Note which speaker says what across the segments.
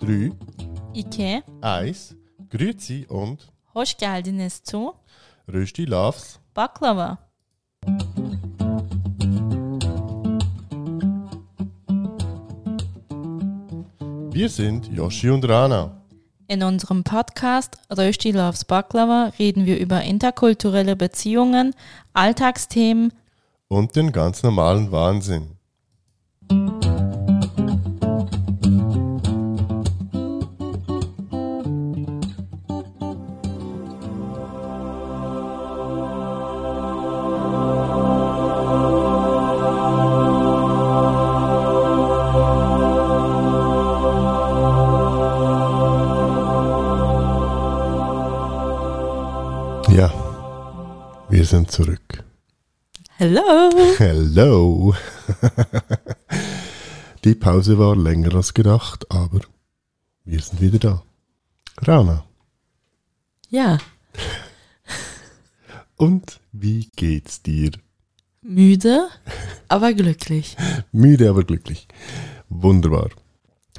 Speaker 1: 3,
Speaker 2: İki,
Speaker 1: 1, Grüezi und
Speaker 2: hoş geldiniz zu
Speaker 1: Rösti Loves.
Speaker 2: Baklava.
Speaker 1: Wir sind Yoshi und Rana.
Speaker 2: In unserem Podcast Rösti Loves Baklava reden wir über interkulturelle Beziehungen, Alltagsthemen,
Speaker 1: Und den ganz normalen Wahnsinn. Sind zurück.
Speaker 2: Hello!
Speaker 1: Hello. Die Pause war länger als gedacht, aber wir sind wieder da. Rana,
Speaker 2: Ja,
Speaker 1: und wie geht's dir?
Speaker 2: müde, aber glücklich.
Speaker 1: Müde, aber glücklich. Wunderbar.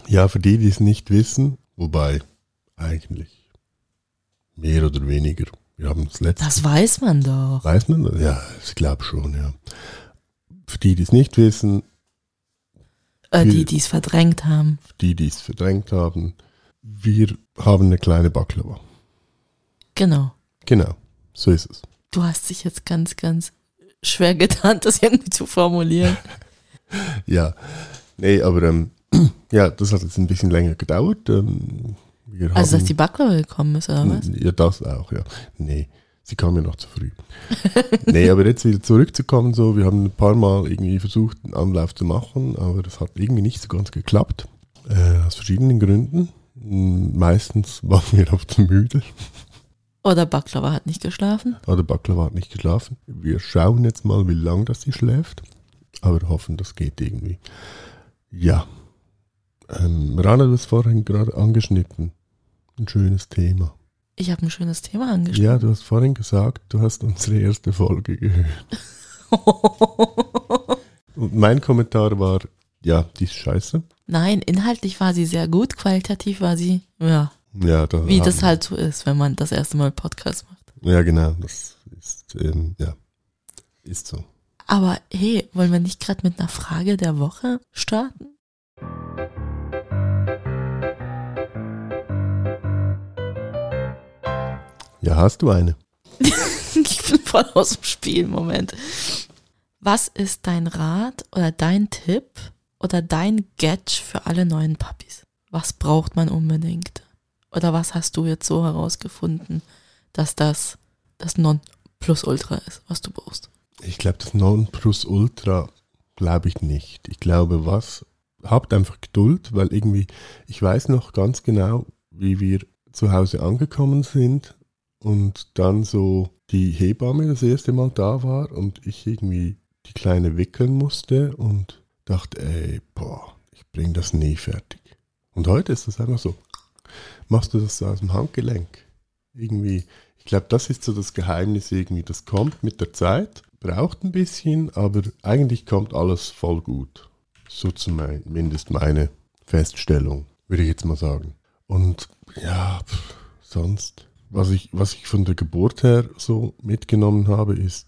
Speaker 1: Ja, für die, die es nicht wissen, wobei eigentlich mehr oder weniger. Wir haben das letzte.
Speaker 2: Das weiß man doch.
Speaker 1: Weiß man? das? Ja, ich glaube schon, ja. Für die, die es nicht wissen,
Speaker 2: Äh, die, die es verdrängt haben.
Speaker 1: für die, die es verdrängt haben, wir haben eine kleine Baklava.
Speaker 2: Genau.
Speaker 1: Genau, so ist es.
Speaker 2: Du hast dich jetzt ganz, ganz schwer getan, das irgendwie zu formulieren.
Speaker 1: Ja, nee, aber ähm, ja, das hat jetzt ein bisschen länger gedauert. Ähm, wir
Speaker 2: Also, dass
Speaker 1: haben-
Speaker 2: die Baklava gekommen ist, oder was?
Speaker 1: Ja, das auch, ja. Nee, sie kam ja noch zu früh. nee, aber jetzt wieder zurückzukommen, so, wir haben ein paar Mal irgendwie versucht, einen Anlauf zu machen, aber das hat irgendwie nicht so ganz geklappt. Äh, aus verschiedenen Gründen. Hm, Meistens waren wir auch zu müde.
Speaker 2: Oder Baklava hat nicht geschlafen.
Speaker 1: Oder Baklava hat nicht geschlafen. Wir schauen jetzt mal, wie lange das sie schläft. Aber hoffen, das geht irgendwie. Ja. Ähm, Rana, du hast vorhin gerade angeschnitten. Ein schönes Thema.
Speaker 2: Ich habe ein schönes Thema angesprochen.
Speaker 1: Ja, du hast vorhin gesagt, du hast unsere erste Folge gehört. Und mein Kommentar war, ja, die ist scheiße.
Speaker 2: Nein, inhaltlich war sie sehr gut, qualitativ war sie, ja,
Speaker 1: Ja, da
Speaker 2: wie das halt so ist, wenn man das erste Mal Podcast macht.
Speaker 1: Ja, genau. Das ist, ähm, ja, ist so.
Speaker 2: Aber hey, wollen wir nicht gerade mit einer Frage der Woche starten?
Speaker 1: Ja, hast du eine?
Speaker 2: ich bin voll aus dem Spiel, Moment. Was ist dein Rat oder dein Tipp oder dein Gadget für alle neuen Puppies? Was braucht man unbedingt? Oder was hast du jetzt so herausgefunden, dass das das Non-Plus-Ultra ist, was du brauchst?
Speaker 1: Ich glaube, das Nonplusultra glaube ich nicht. Ich glaube, was, habt einfach Geduld, weil irgendwie, ich weiß noch ganz genau, wie wir zu Hause angekommen sind und dann so die Hebamme das erste Mal da war und ich irgendwie die Kleine wickeln musste und dachte, ey, boah, ich bring das nie fertig. Und heute ist das einfach so. Machst du das so aus dem Handgelenk? Irgendwie, ich glaube, das ist so das Geheimnis irgendwie. Das kommt mit der Zeit, braucht ein bisschen, aber eigentlich kommt alles voll gut. So zumindest meine Feststellung, würde ich jetzt mal sagen. Und ja, pff, sonst, was ich, was ich von der Geburt her so mitgenommen habe, ist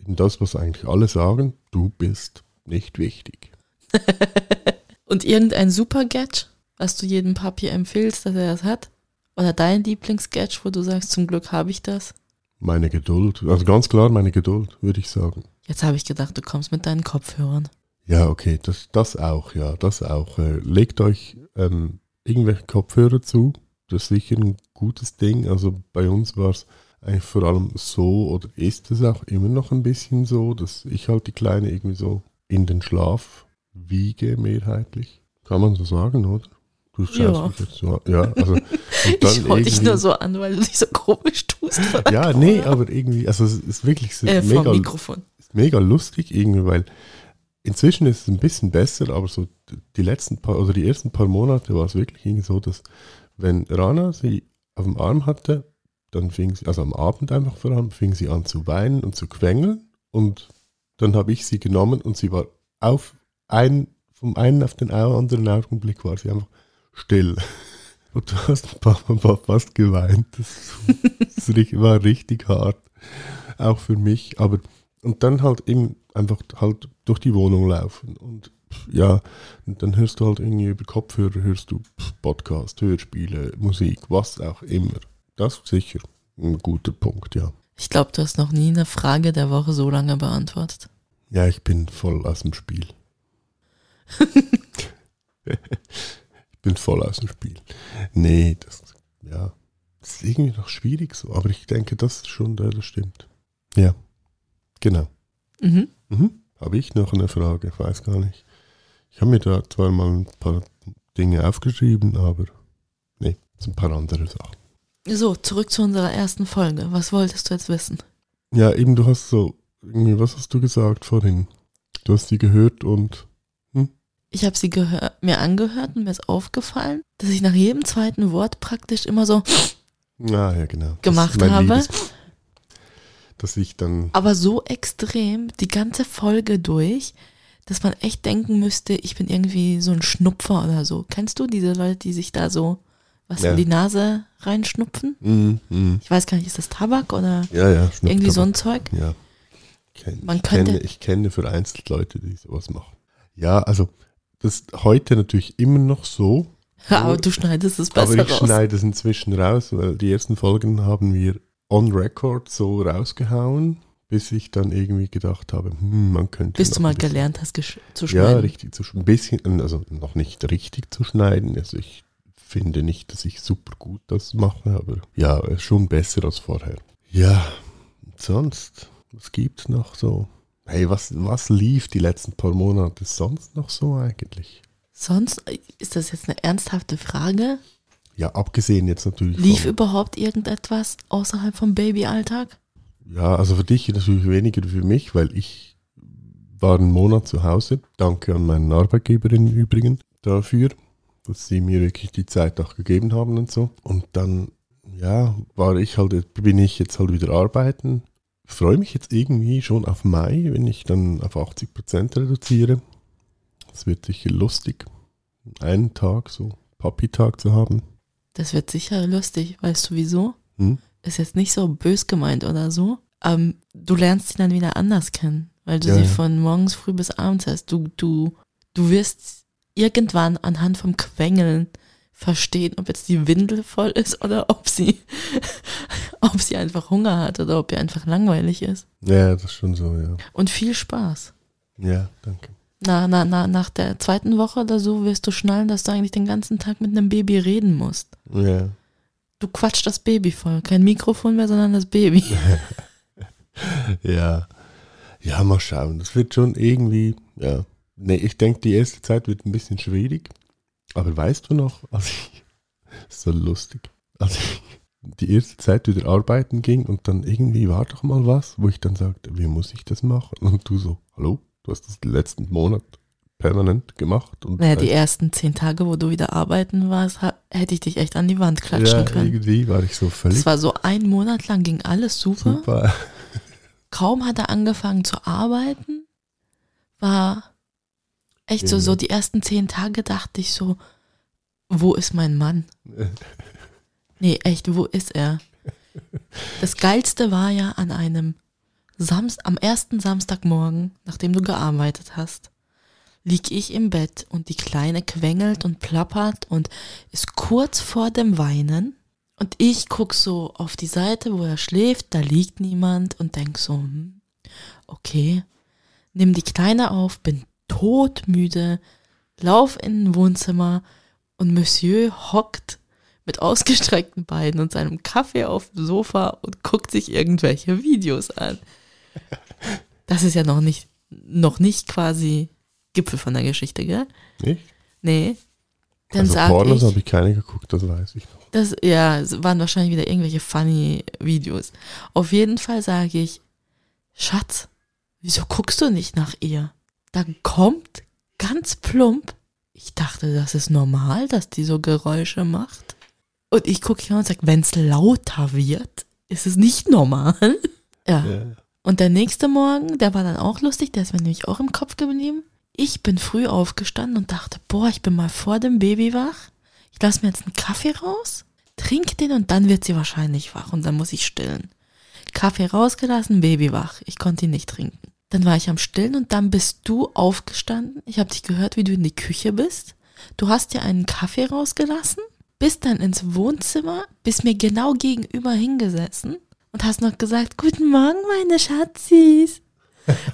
Speaker 1: eben das, was eigentlich alle sagen, du bist nicht wichtig.
Speaker 2: Und irgendein Super-Gadget, was du jedem Papi empfiehlst, dass er das hat? Oder dein Lieblings-Gadget, wo du sagst, zum Glück habe ich das?
Speaker 1: Meine Geduld, also ganz klar meine Geduld, würde ich sagen.
Speaker 2: Jetzt habe ich gedacht, du kommst mit deinen Kopfhörern.
Speaker 1: Ja, okay, das, das auch, ja, das auch. Äh, legt euch ähm, irgendwelche Kopfhörer zu, das ist sicher ein gutes Ding. Also bei uns war es eigentlich vor allem so, oder ist es auch immer noch ein bisschen so, dass ich halt die Kleine irgendwie so in den Schlaf wiege, mehrheitlich. Kann man so sagen, oder? Du schaust
Speaker 2: Ja.
Speaker 1: mich jetzt so an. Ja, also,
Speaker 2: Ich wollte dich nur so an, weil du dich so komisch tust.
Speaker 1: Ja, nee, aber irgendwie, also es ist wirklich so
Speaker 2: Äh,
Speaker 1: mega,
Speaker 2: Mikrofon.
Speaker 1: ist mega lustig irgendwie, weil inzwischen ist es ein bisschen besser, aber so die letzten paar, oder die ersten paar Monate war es wirklich irgendwie so, dass wenn Rana sie auf dem Arm hatte, dann fing sie, also am Abend einfach vor allem, fing sie an zu weinen und zu quengeln und dann habe ich sie genommen und sie war auf ein, vom einen auf den anderen Augenblick war sie einfach still. Und du hast fast geweint. Das, das war richtig hart. Auch für mich. Aber, und dann halt eben einfach halt durch die Wohnung laufen. Und ja, dann hörst du halt irgendwie über Kopfhörer, hörst du Podcast, Hörspiele, Musik, was auch immer. Das ist sicher ein guter Punkt, ja.
Speaker 2: Ich glaube, du hast noch nie eine Frage der Woche so lange beantwortet.
Speaker 1: Ja, ich bin voll aus dem Spiel. ich bin voll aus dem Spiel. Nee, das, ja, das ist irgendwie noch schwierig so, aber ich denke, das ist schon, das stimmt. Ja, genau.
Speaker 2: Mhm.
Speaker 1: Mhm. Habe ich noch eine Frage? Ich weiß gar nicht. Ich habe mir da zwar mal ein paar Dinge aufgeschrieben, aber nee, es sind ein paar andere Sachen.
Speaker 2: So, zurück zu unserer ersten Folge. Was wolltest du jetzt wissen?
Speaker 1: Ja, eben, du hast so, irgendwie, was hast du gesagt vorhin? Du hast sie gehört und. Hm?
Speaker 2: Ich habe sie mir angehört und mir ist aufgefallen, dass ich nach jedem zweiten Wort praktisch immer so
Speaker 1: ah, ja, genau.
Speaker 2: gemacht habe.
Speaker 1: Liebes, dass ich dann.
Speaker 2: Aber so extrem die ganze Folge durch, dass man echt denken müsste, ich bin irgendwie so ein Schnupfer oder so. Kennst du diese Leute, die sich da so was ja. in die Nase reinschnupfen?
Speaker 1: Mm, mm.
Speaker 2: Ich weiß gar nicht, ist das Tabak oder
Speaker 1: ja, ja,
Speaker 2: irgendwie so ein Zeug?
Speaker 1: Ja.
Speaker 2: Kenn, man ich, könnte,
Speaker 1: kenne, ich kenne vereinzelt Leute, die sowas machen. Ja, also das ist heute natürlich immer noch so.
Speaker 2: Ja, aber du schneidest es besser
Speaker 1: raus. Aber ich
Speaker 2: raus.
Speaker 1: schneide es inzwischen raus, weil die ersten Folgen haben wir on record so rausgehauen bis ich dann irgendwie gedacht habe, hm, man könnte.
Speaker 2: Bis du mal gelernt hast zu schneiden.
Speaker 1: Ja, richtig zu schneiden. Ein bisschen, also noch nicht richtig zu schneiden. Also ich finde nicht, dass ich super gut das mache, aber ja, schon besser als vorher. Ja, sonst, was gibt's noch so? Hey, was, was lief die letzten paar Monate sonst noch so eigentlich?
Speaker 2: Sonst, ist das jetzt eine ernsthafte Frage?
Speaker 1: Ja, abgesehen jetzt natürlich.
Speaker 2: Lief überhaupt irgendetwas außerhalb vom Babyalltag?
Speaker 1: Ja, also für dich natürlich weniger für mich, weil ich war einen Monat zu Hause. Danke an meinen Arbeitgeberin übrigens dafür, dass sie mir wirklich die Zeit auch gegeben haben und so. Und dann, ja, war ich halt, bin ich jetzt halt wieder arbeiten. Ich freue mich jetzt irgendwie schon auf Mai, wenn ich dann auf 80 Prozent reduziere. Das wird sicher lustig, einen Tag so Papi-Tag zu haben.
Speaker 2: Das wird sicher lustig, weißt du wieso?
Speaker 1: Hm?
Speaker 2: Ist jetzt nicht so bös gemeint oder so. Ähm, du lernst sie dann wieder anders kennen, weil du ja, sie ja. von morgens früh bis abends hast. Du, du, du wirst irgendwann anhand vom Quengeln verstehen, ob jetzt die Windel voll ist oder ob sie, ob sie einfach Hunger hat oder ob ihr einfach langweilig ist.
Speaker 1: Ja, das ist schon so, ja.
Speaker 2: Und viel Spaß.
Speaker 1: Ja, danke.
Speaker 2: Na, na, na, nach der zweiten Woche oder so wirst du schnallen, dass du eigentlich den ganzen Tag mit einem Baby reden musst.
Speaker 1: Ja.
Speaker 2: Du quatschst das Baby voll. Kein Mikrofon mehr, sondern das Baby.
Speaker 1: ja. Ja, mal schauen. Das wird schon irgendwie, ja. Nee, ich denke, die erste Zeit wird ein bisschen schwierig. Aber weißt du noch, als ich, so lustig, als ich die erste Zeit wieder arbeiten ging und dann irgendwie war doch mal was, wo ich dann sagte, wie muss ich das machen? Und du so, hallo, du hast das letzten Monat permanent gemacht. Und
Speaker 2: naja, die ersten zehn Tage, wo du wieder arbeiten warst, hätte ich dich echt an die Wand klatschen ja, können.
Speaker 1: Irgendwie war ich so völlig.
Speaker 2: Es war so ein Monat lang ging alles super.
Speaker 1: Super.
Speaker 2: Kaum hat er angefangen zu arbeiten, war echt ja. so, so die ersten zehn Tage dachte ich so, wo ist mein Mann? nee, echt, wo ist er? Das Geilste war ja an einem Samst am ersten Samstagmorgen, nachdem du gearbeitet hast, lieg ich im Bett und die Kleine quengelt und plappert und ist kurz vor dem Weinen. Und ich guck so auf die Seite, wo er schläft, da liegt niemand und denk so, hm, okay, nimm die Kleine auf, bin todmüde, lauf in ein Wohnzimmer und Monsieur hockt mit ausgestreckten Beinen und seinem Kaffee auf dem Sofa und guckt sich irgendwelche Videos an. Das ist ja noch nicht, noch nicht quasi Gipfel von der Geschichte, gell?
Speaker 1: Nicht?
Speaker 2: Nee. Dann
Speaker 1: also
Speaker 2: sag
Speaker 1: Pornos habe ich keine geguckt, das weiß ich noch.
Speaker 2: Das, ja, es waren wahrscheinlich wieder irgendwelche funny Videos. Auf jeden Fall sage ich, Schatz, wieso guckst du nicht nach ihr? Dann kommt ganz plump, ich dachte, das ist normal, dass die so Geräusche macht. Und ich gucke hier und sage, wenn es lauter wird, ist es nicht normal. ja. ja. Und der nächste Morgen, der war dann auch lustig, der ist mir nämlich auch im Kopf geblieben. Ich bin früh aufgestanden und dachte, boah, ich bin mal vor dem Baby wach. ich lasse mir jetzt einen Kaffee raus, trinke den und dann wird sie wahrscheinlich wach und dann muss ich stillen. Kaffee rausgelassen, Baby wach. Ich konnte ihn nicht trinken. Dann war ich am Stillen und dann bist du aufgestanden. Ich habe dich gehört, wie du in die Küche bist. Du hast dir einen Kaffee rausgelassen, bist dann ins Wohnzimmer, bist mir genau gegenüber hingesessen und hast noch gesagt, guten Morgen, meine Schatzis.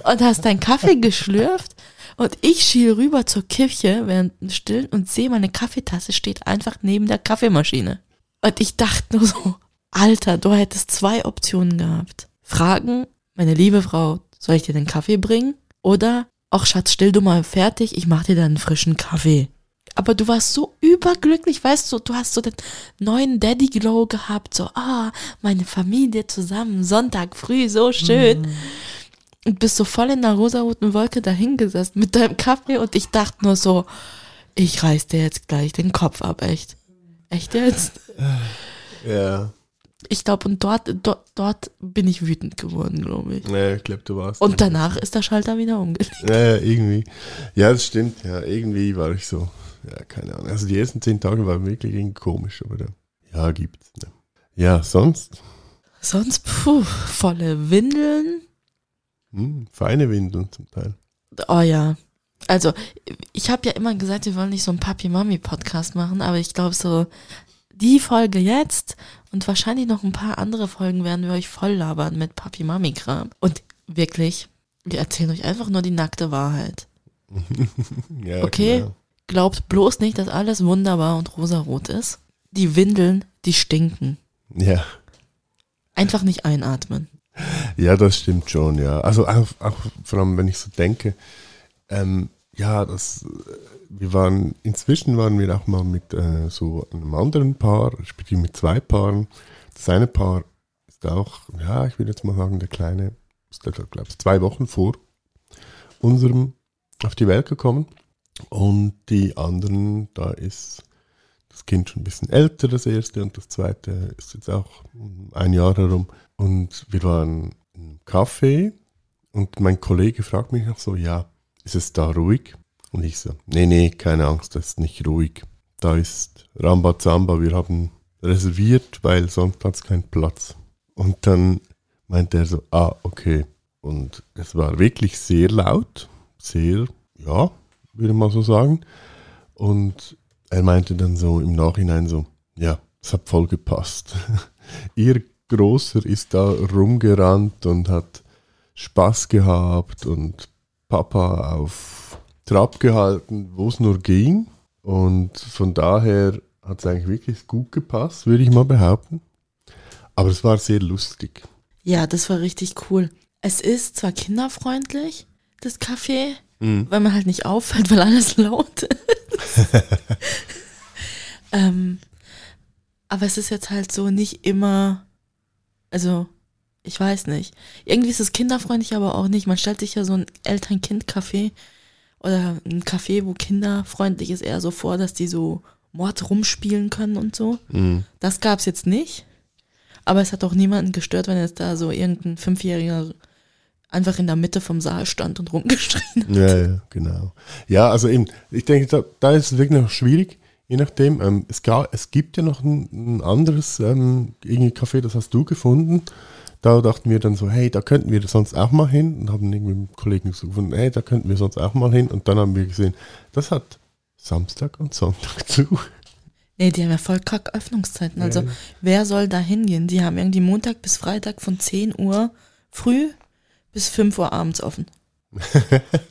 Speaker 2: Und hast deinen Kaffee geschlürft und ich schiel rüber zur Küche während dem Stillen und sehe, meine Kaffeetasse steht einfach neben der Kaffeemaschine. Und ich dachte nur so, Alter, du hättest zwei Optionen gehabt. Fragen, meine liebe Frau, soll ich dir den Kaffee bringen? Oder, ach Schatz, still du mal fertig, ich mach dir dann einen frischen Kaffee. Aber du warst so überglücklich, weißt du, du hast so den neuen Daddy Glow gehabt, so, ah, meine Familie zusammen, Sonntag früh, so schön. Mm. Und bist so voll in der rosaroten Wolke dahingesessen mit deinem Kaffee und ich dachte nur so, ich reiß dir jetzt gleich den Kopf ab, echt. Echt jetzt?
Speaker 1: Ja.
Speaker 2: Ich glaube, und dort, dort, dort bin ich wütend geworden, glaube ich.
Speaker 1: Ja, ich glaube, du warst.
Speaker 2: Und danach ist der Schalter wieder umgelegt.
Speaker 1: Ja, irgendwie. Ja, das stimmt. Ja, irgendwie war ich so. Ja, keine Ahnung. Also die ersten zehn Tage waren wirklich irgendwie komisch, aber da, ja, gibt's. Ne. Ja, sonst?
Speaker 2: Sonst, puh, volle Windeln.
Speaker 1: Hm, feine Windeln zum Teil.
Speaker 2: Oh ja. Also, ich habe ja immer gesagt, wir wollen nicht so einen Papi-Mami-Podcast machen, aber ich glaube so, die Folge jetzt und wahrscheinlich noch ein paar andere Folgen werden wir euch voll labern mit Papi-Mami-Kram. Und wirklich, wir erzählen euch einfach nur die nackte Wahrheit. ja, okay? Genau. Glaubt bloß nicht, dass alles wunderbar und rosarot ist. Die Windeln, die stinken.
Speaker 1: Ja.
Speaker 2: Einfach nicht einatmen.
Speaker 1: Ja, das stimmt schon, ja. Also auch, auch vor allem, wenn ich so denke, ähm, ja, das, wir waren, inzwischen waren wir auch mal mit äh, so einem anderen Paar, respektive mit zwei Paaren. Das eine Paar ist auch, ja, ich will jetzt mal sagen, der Kleine ist, glaube ich, zwei Wochen vor unserem auf die Welt gekommen. Und die anderen, da ist das Kind schon ein bisschen älter, das erste, und das zweite ist jetzt auch ein Jahr herum. Und wir waren im Café und mein Kollege fragt mich noch so, ja, ist es da ruhig? Und ich so, nee, nee, keine Angst, das ist nicht ruhig. Da ist Rambazamba, wir haben reserviert, weil sonst hat es keinen Platz. Und dann meinte er so, ah, okay. Und es war wirklich sehr laut, sehr, ja, würde man so sagen. Und er meinte dann so im Nachhinein so, ja, es hat voll gepasst. Ihr Großer ist da rumgerannt und hat Spaß gehabt und Papa auf Trab gehalten, wo es nur ging. Und von daher hat es eigentlich wirklich gut gepasst, würde ich mal behaupten. Aber es war sehr lustig.
Speaker 2: Ja, das war richtig cool. Es ist zwar kinderfreundlich, das Café, mhm. weil man halt nicht auffällt, weil alles laut ist. ähm, aber es ist jetzt halt so nicht immer, also ich weiß nicht. Irgendwie ist es kinderfreundlich, aber auch nicht. Man stellt sich ja so ein Eltern-Kind-Café oder ein Café, wo kinderfreundlich ist, eher so vor, dass die so Mord rumspielen können und so. Mhm. Das gab es jetzt nicht. Aber es hat auch niemanden gestört, wenn jetzt da so irgendein Fünfjähriger einfach in der Mitte vom Saal stand und rumgeschrien hat.
Speaker 1: Ja, ja, genau. Ja, also eben, ich denke, da, da ist es wirklich noch schwierig, je nachdem. Ähm, es, gab, es gibt ja noch ein, ein anderes ähm, Café, das hast du gefunden da dachten wir dann so, hey, da könnten wir sonst auch mal hin und haben irgendwie mit dem Kollegen so gefunden, hey, da könnten wir sonst auch mal hin und dann haben wir gesehen, das hat Samstag und Sonntag zu.
Speaker 2: Nee, die haben ja voll kack Öffnungszeiten. Also, ja. wer soll da hingehen? Die haben irgendwie Montag bis Freitag von 10 Uhr früh bis 5 Uhr abends offen.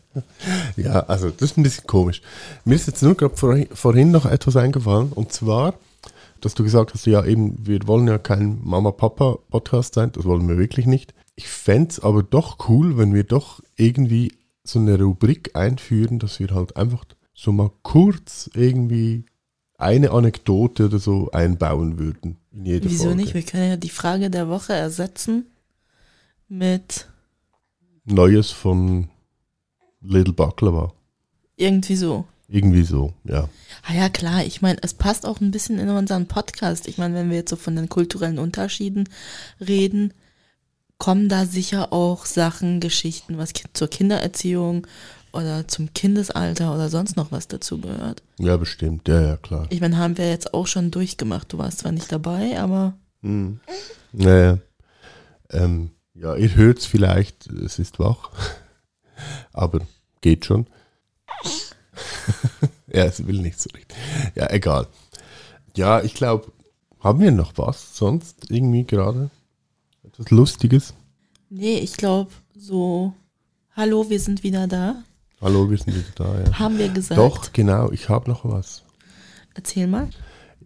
Speaker 1: ja, also das ist ein bisschen komisch. Mir ist jetzt nur gerade vorhin noch etwas eingefallen und zwar dass du gesagt hast, ja eben, wir wollen ja kein Mama-Papa-Podcast sein, das wollen wir wirklich nicht. Ich fände es aber doch cool, wenn wir doch irgendwie so eine Rubrik einführen, dass wir halt einfach so mal kurz irgendwie eine Anekdote oder so einbauen würden in jede
Speaker 2: Wieso
Speaker 1: Folge.
Speaker 2: nicht? Wir können ja die Frage der Woche ersetzen mit
Speaker 1: Neues von Little Baklava.
Speaker 2: Irgendwie so.
Speaker 1: Irgendwie so, ja.
Speaker 2: Ah ja, klar. Ich meine, es passt auch ein bisschen in unseren Podcast. Ich meine, wenn wir jetzt so von den kulturellen Unterschieden reden, kommen da sicher auch Sachen, Geschichten, was zur Kindererziehung oder zum Kindesalter oder sonst noch was dazu gehört.
Speaker 1: Ja, bestimmt. Ja, ja, klar.
Speaker 2: Ich meine, haben wir jetzt auch schon durchgemacht. Du warst zwar nicht dabei, aber
Speaker 1: Mhm. Naja. Ähm, ja, ihr hört es vielleicht, es ist wach. Aber geht schon. ja, es will nicht so richtig. Ja, egal. Ja, ich glaube, haben wir noch was sonst irgendwie gerade? Etwas Lustiges?
Speaker 2: nee, ich glaube, so, hallo, wir sind wieder da,
Speaker 1: Hallo, wir sind wieder da, ja.
Speaker 2: haben wir gesagt.
Speaker 1: Doch, genau, ich habe noch was.
Speaker 2: Erzähl mal.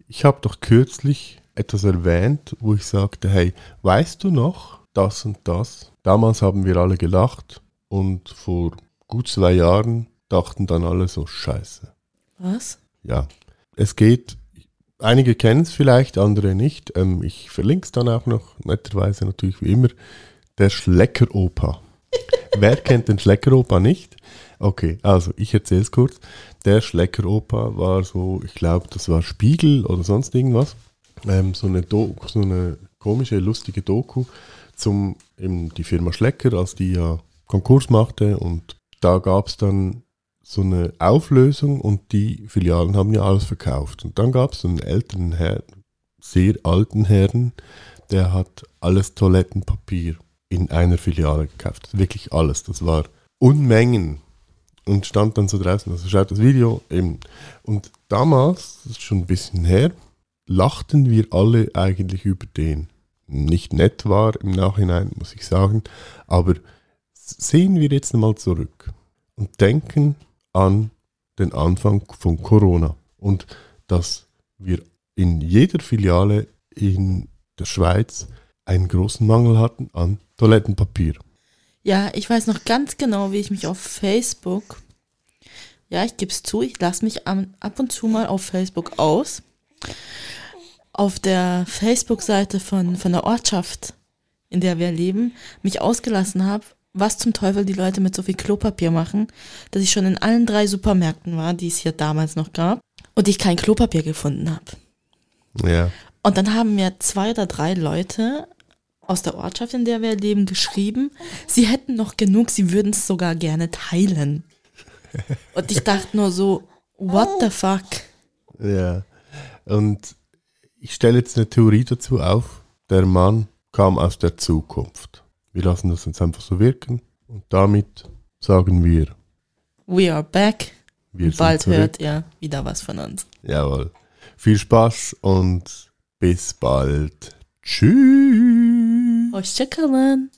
Speaker 1: Ich habe doch kürzlich etwas erwähnt, wo ich sagte, hey, weißt du noch das und das? Damals haben wir alle gelacht und vor gut zwei Jahren dachten dann alle so, scheiße.
Speaker 2: Was?
Speaker 1: Ja, es geht, einige kennen es vielleicht, andere nicht. Ähm, ich verlinke es dann auch noch, netterweise natürlich wie immer, der Schleckeroper. Wer kennt den Schleckeroper nicht? Okay, also ich erzähle es kurz. Der Schleckeroper war so, ich glaube, das war Spiegel oder sonst irgendwas. Ähm, so, eine Do so eine komische, lustige Doku zum eben die Firma Schlecker, als die ja Konkurs machte und da gab es dann so eine Auflösung und die Filialen haben ja alles verkauft. Und dann gab es einen älteren Herrn, sehr alten Herrn, der hat alles Toilettenpapier in einer Filiale gekauft. Wirklich alles. Das war Unmengen. Und stand dann so draußen, also schaut das Video eben. Und damals, das ist schon ein bisschen her, lachten wir alle eigentlich über den. Nicht nett war im Nachhinein, muss ich sagen, aber sehen wir jetzt mal zurück und denken an den Anfang von Corona und dass wir in jeder Filiale in der Schweiz einen großen Mangel hatten an Toilettenpapier.
Speaker 2: Ja, ich weiß noch ganz genau, wie ich mich auf Facebook, ja, ich gebe es zu, ich lasse mich ab und zu mal auf Facebook aus. Auf der Facebook-Seite von, von der Ortschaft, in der wir leben, mich ausgelassen habe, was zum Teufel die Leute mit so viel Klopapier machen, dass ich schon in allen drei Supermärkten war, die es hier damals noch gab, und ich kein Klopapier gefunden habe.
Speaker 1: Ja,
Speaker 2: Und dann haben mir zwei oder drei Leute aus der Ortschaft, in der wir leben, geschrieben, sie hätten noch genug, sie würden es sogar gerne teilen. Und ich dachte nur so, what the fuck?
Speaker 1: ja. Und ich stelle jetzt eine Theorie dazu auf. Der Mann kam aus der Zukunft. Wir lassen das jetzt einfach so wirken und damit sagen wir,
Speaker 2: We are back.
Speaker 1: wir sind
Speaker 2: Bald
Speaker 1: zurück.
Speaker 2: hört ihr wieder was von uns.
Speaker 1: Jawohl. Viel Spaß und bis bald. Tschüss.
Speaker 2: Hoşçakalın.